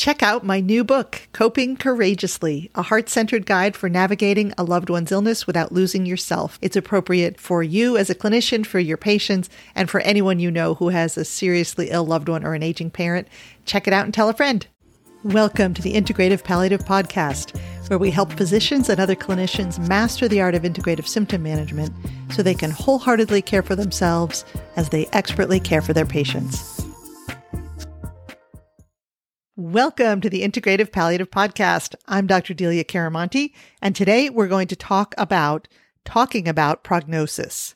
Check out my new book, Coping Courageously, a heart centered guide for navigating a loved one's illness without losing yourself. It's appropriate for you as a clinician, for your patients, and for anyone you know who has a seriously ill loved one or an aging parent. Check it out and tell a friend. Welcome to the Integrative Palliative Podcast, where we help physicians and other clinicians master the art of integrative symptom management so they can wholeheartedly care for themselves as they expertly care for their patients. Welcome to the Integrative Palliative Podcast. I'm Dr. Delia Chiaramonte, and today we're going to talk about talking about prognosis.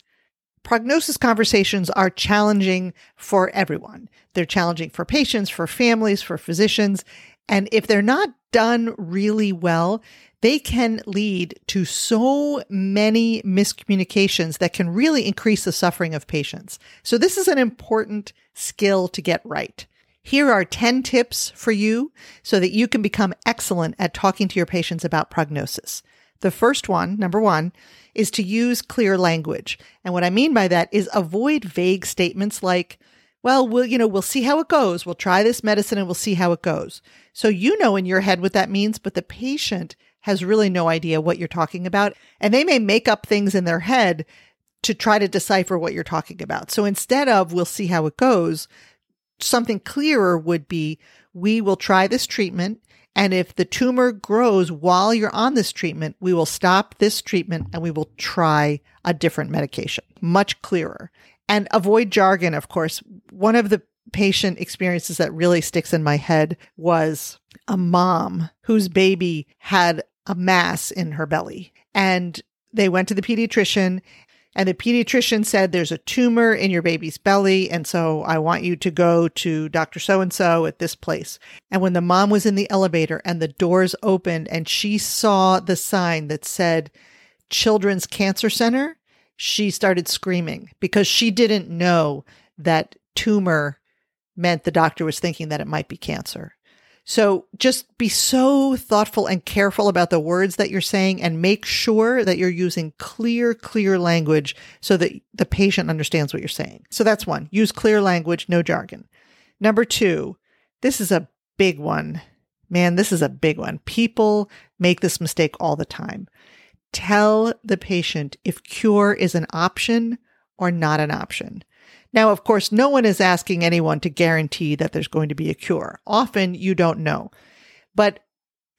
Prognosis conversations are challenging for everyone. They're challenging for patients, for families, for physicians, and if they're not done really well, they can lead to so many miscommunications that can really increase the suffering of patients. So this is an important skill to get right. Here are 10 tips for you so that you can become excellent at talking to your patients about prognosis. The first one, number one, is to use clear language. And what I mean by that is avoid vague statements like, well, we'll, you know, we'll see how it goes. We'll try this medicine and we'll see how it goes. So you know in your head what that means, but the patient has really no idea what you're talking about. And they may make up things in their head to try to decipher what you're talking about. So instead of we'll see how it goes, something clearer would be we will try this treatment. And if the tumor grows while you're on this treatment, we will stop this treatment and we will try a different medication. Much clearer. And avoid jargon, of course. One of the patient experiences that really sticks in my head was a mom whose baby had a mass in her belly. And they went to the pediatrician and the pediatrician said, There's a tumor in your baby's belly. And so I want you to go to Dr. So and so at this place. And when the mom was in the elevator and the doors opened and she saw the sign that said Children's Cancer Center, she started screaming because she didn't know that tumor meant the doctor was thinking that it might be cancer. So just be so thoughtful and careful about the words that you're saying and make sure that you're using clear, clear language so that the patient understands what you're saying. So that's one. Use clear language, no jargon. Number two, this is a big one. Man, this is a big one. People make this mistake all the time. Tell the patient if cure is an option or not an option. Now, of course, no one is asking anyone to guarantee that there's going to be a cure. Often you don't know, but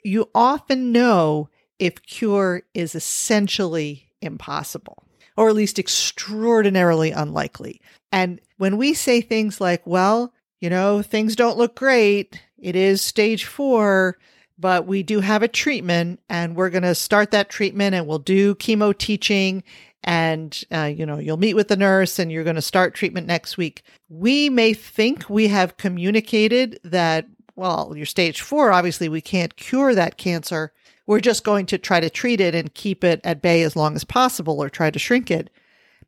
you often know if cure is essentially impossible or at least extraordinarily unlikely. And when we say things like, well, you know, things don't look great. It is stage four, but we do have a treatment and we're going to start that treatment and we'll do chemo teaching and uh, you know you'll meet with the nurse and you're going to start treatment next week. We may think we have communicated that well you're stage four obviously we can't cure that cancer. We're just going to try to treat it and keep it at bay as long as possible or try to shrink it.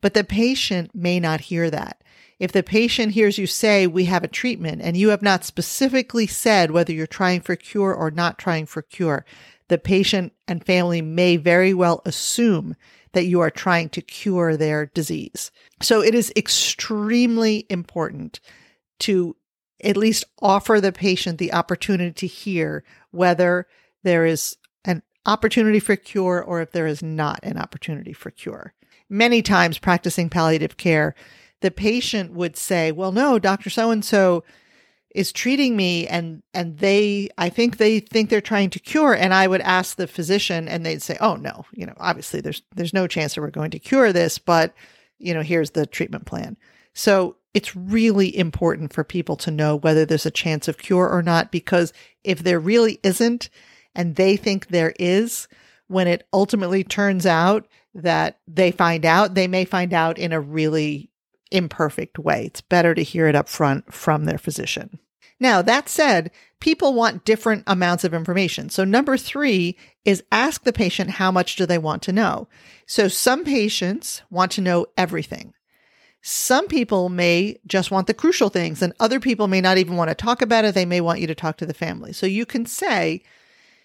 But the patient may not hear that. If the patient hears you say we have a treatment and you have not specifically said whether you're trying for cure or not trying for cure the patient and family may very well assume that you are trying to cure their disease. So it is extremely important to at least offer the patient the opportunity to hear whether there is an opportunity for cure or if there is not an opportunity for cure. Many times practicing palliative care, the patient would say, Well, no, Dr. So and so is treating me and and they I think they think they're trying to cure and I would ask the physician and they'd say, "Oh no, you know, obviously there's there's no chance that we're going to cure this, but you know, here's the treatment plan." So, it's really important for people to know whether there's a chance of cure or not because if there really isn't and they think there is, when it ultimately turns out that they find out, they may find out in a really imperfect way. It's better to hear it up front from their physician. Now, that said, people want different amounts of information. So number three is ask the patient how much do they want to know. So some patients want to know everything. Some people may just want the crucial things and other people may not even want to talk about it. They may want you to talk to the family. So you can say,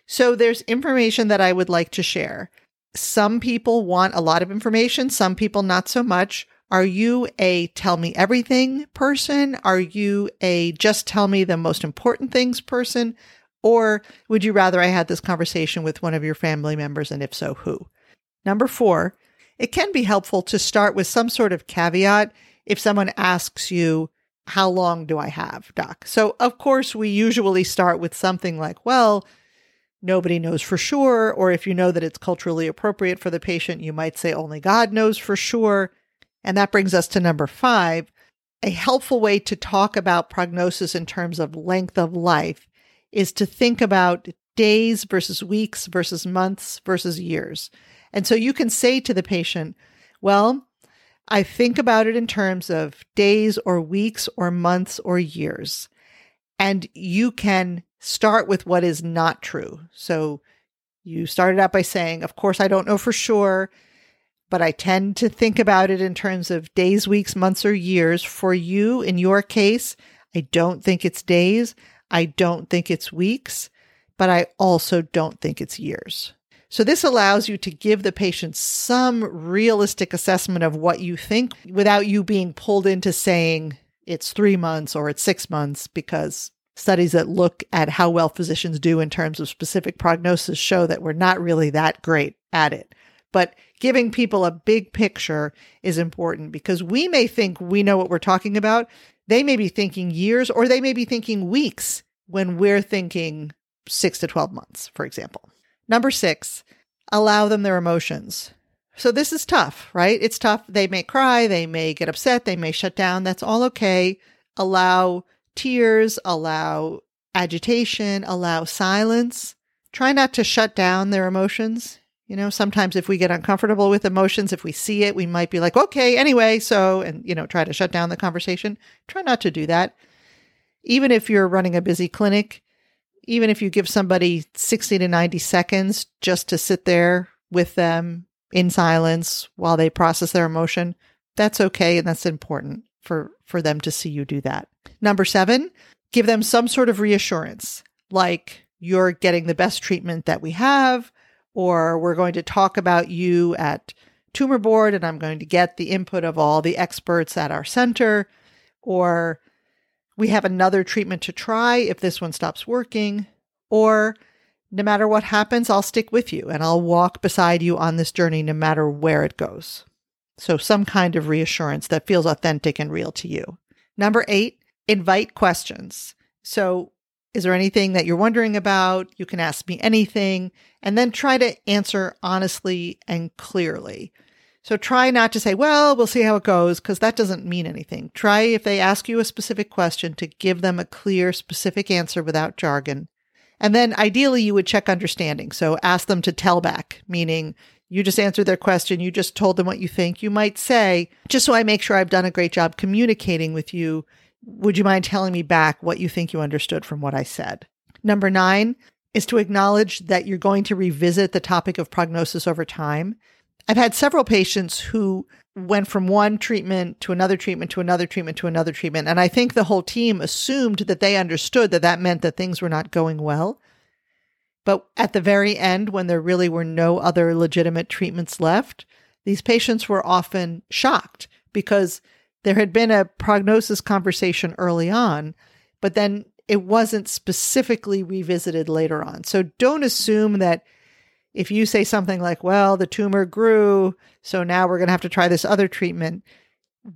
so there's information that I would like to share. Some people want a lot of information. Some people not so much. Are you a tell me everything person? Are you a just tell me the most important things person? Or would you rather I had this conversation with one of your family members? And if so, who? Number four, it can be helpful to start with some sort of caveat if someone asks you, How long do I have, doc? So, of course, we usually start with something like, Well, nobody knows for sure. Or if you know that it's culturally appropriate for the patient, you might say, Only God knows for sure. And that brings us to number five. A helpful way to talk about prognosis in terms of length of life is to think about days versus weeks versus months versus years. And so you can say to the patient, well, I think about it in terms of days or weeks or months or years. And you can start with what is not true. So you started out by saying, Of course, I don't know for sure, but I tend to think about it in terms of days, weeks, months, or years. For you, in your case, I don't think it's days. I don't think it's weeks, but I also don't think it's years. So this allows you to give the patient some realistic assessment of what you think without you being pulled into saying it's three months or it's six months because studies that look at how well physicians do in terms of specific prognosis show that we're not really that great at it. But giving people a big picture is important because we may think we know what we're talking about. They may be thinking years or they may be thinking weeks when we're thinking six to 12 months, for example. Number six, allow them their emotions. So this is tough, right? It's tough. They may cry, they may get upset, they may shut down. That's all okay. Allow tears, allow agitation, allow silence. Try not to shut down their emotions. You know, sometimes if we get uncomfortable with emotions, if we see it, we might be like, okay, anyway, so, and, you know, try to shut down the conversation. Try not to do that. Even if you're running a busy clinic, even if you give somebody 60 to 90 seconds just to sit there with them in silence while they process their emotion, that's okay and that's important for for them to see you do that. Number 7, give them some sort of reassurance like you're getting the best treatment that we have or we're going to talk about you at tumor board and I'm going to get the input of all the experts at our center or we have another treatment to try if this one stops working, or no matter what happens, I'll stick with you and I'll walk beside you on this journey no matter where it goes. So, some kind of reassurance that feels authentic and real to you. Number eight, invite questions. So, is there anything that you're wondering about? You can ask me anything and then try to answer honestly and clearly. So try not to say, well, we'll see how it goes, because that doesn't mean anything. Try, if they ask you a specific question, to give them a clear, specific answer without jargon. And then ideally, you would check understanding. So ask them to tell back, meaning you just answered their question, you just told them what you think. You might say, just so I make sure I've done a great job communicating with you, would you mind telling me back what you think you understood from what I said? Number nine is to acknowledge that you're going to revisit the topic of prognosis over time. I've had several patients who went from one treatment to another treatment to another treatment to another treatment. And I think the whole team assumed that they understood that that meant that things were not going well. But at the very end, when there really were no other legitimate treatments left, these patients were often shocked because there had been a prognosis conversation early on, but then it wasn't specifically revisited later on. So don't assume that if you say something like, well, the tumor grew, so now we're going to have to try this other treatment,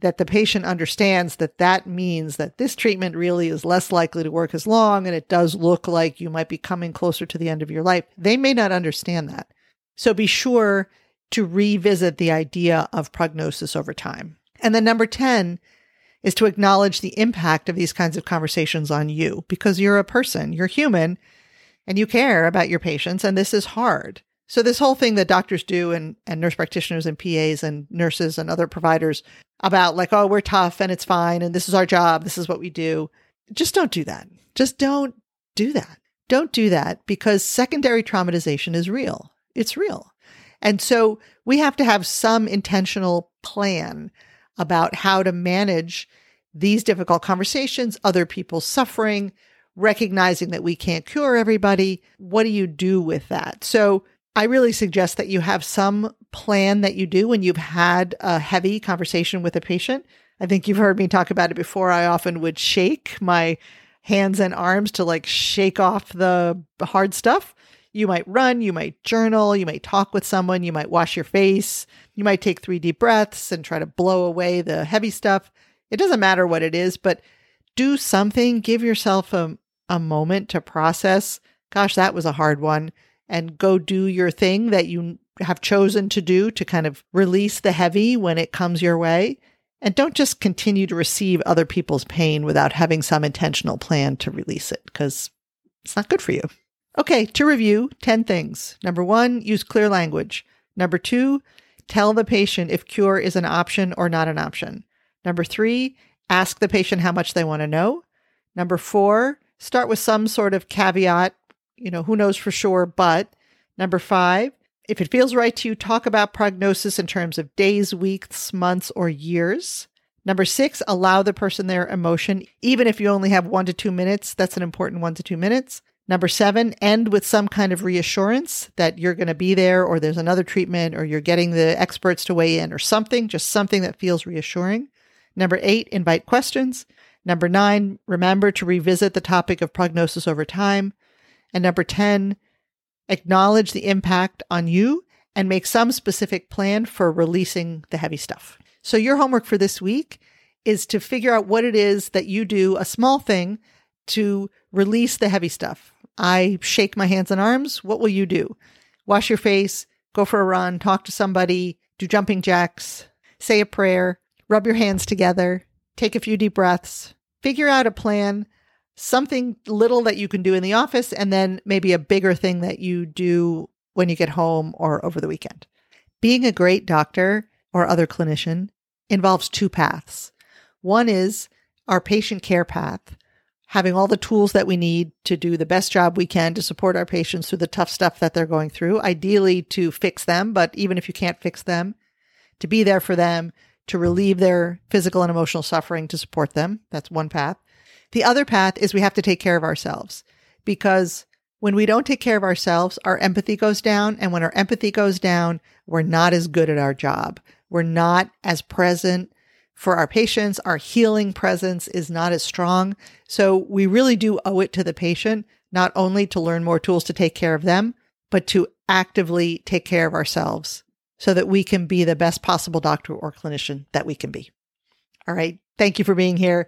that the patient understands that that means that this treatment really is less likely to work as long and it does look like you might be coming closer to the end of your life. They may not understand that. So be sure to revisit the idea of prognosis over time. And then number 10 is to acknowledge the impact of these kinds of conversations on you because you're a person, you're human, and you care about your patients, and this is hard. So this whole thing that doctors do and, and nurse practitioners and PAs and nurses and other providers about like, oh, we're tough and it's fine and this is our job, this is what we do. Just don't do that. Just don't do that. Don't do that because secondary traumatization is real. It's real. And so we have to have some intentional plan about how to manage these difficult conversations, other people's suffering, recognizing that we can't cure everybody. What do you do with that? So I really suggest that you have some plan that you do when you've had a heavy conversation with a patient. I think you've heard me talk about it before. I often would shake my hands and arms to like shake off the hard stuff. You might run, you might journal, you might talk with someone, you might wash your face, you might take three deep breaths and try to blow away the heavy stuff. It doesn't matter what it is, but do something, give yourself a, a moment to process. Gosh, that was a hard one. And go do your thing that you have chosen to do to kind of release the heavy when it comes your way. And don't just continue to receive other people's pain without having some intentional plan to release it because it's not good for you. Okay, to review 10 things. Number one, use clear language. Number two, tell the patient if cure is an option or not an option. Number three, ask the patient how much they want to know. Number four, start with some sort of caveat, you know, who knows for sure, but. Number five, if it feels right to you, talk about prognosis in terms of days, weeks, months, or years. Number six, allow the person their emotion, even if you only have one to two minutes. That's an important one to two minutes. Number seven, end with some kind of reassurance that you're going to be there or there's another treatment or you're getting the experts to weigh in or something, just something that feels reassuring. Number eight, invite questions. Number nine, remember to revisit the topic of prognosis over time. And number 10, acknowledge the impact on you, and make some specific plan for releasing the heavy stuff. So, your homework for this week is to figure out what it is that you do, a small thing to release the heavy stuff. I shake my hands and arms. What will you do? Wash your face, go for a run, talk to somebody, do jumping jacks, say a prayer, rub your hands together, take a few deep breaths, figure out a plan something little that you can do in the office, and then maybe a bigger thing that you do when you get home or over the weekend. Being a great doctor or other clinician involves two paths. One is our patient care path, having all the tools that we need to do the best job we can to support our patients through the tough stuff that they're going through, ideally to fix them, but even if you can't fix them, to be there for them, to relieve their physical and emotional suffering to support them. That's one path. The other path is we have to take care of ourselves because when we don't take care of ourselves, our empathy goes down. And when our empathy goes down, we're not as good at our job. We're not as present for our patients. Our healing presence is not as strong. So we really do owe it to the patient, not only to learn more tools to take care of them, but to actively take care of ourselves so that we can be the best possible doctor or clinician that we can be. All right. Thank you for being here.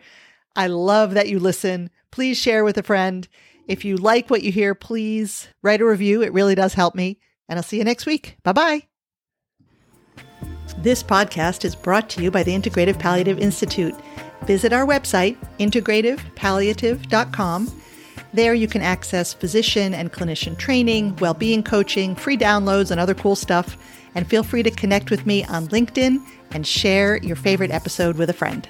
I love that you listen. Please share with a friend. If you like what you hear, please write a review. It really does help me. And I'll see you next week. Bye bye. This podcast is brought to you by the Integrative Palliative Institute. Visit our website, integrativepalliative.com. There you can access physician and clinician training, well being coaching, free downloads, and other cool stuff. And feel free to connect with me on LinkedIn and share your favorite episode with a friend.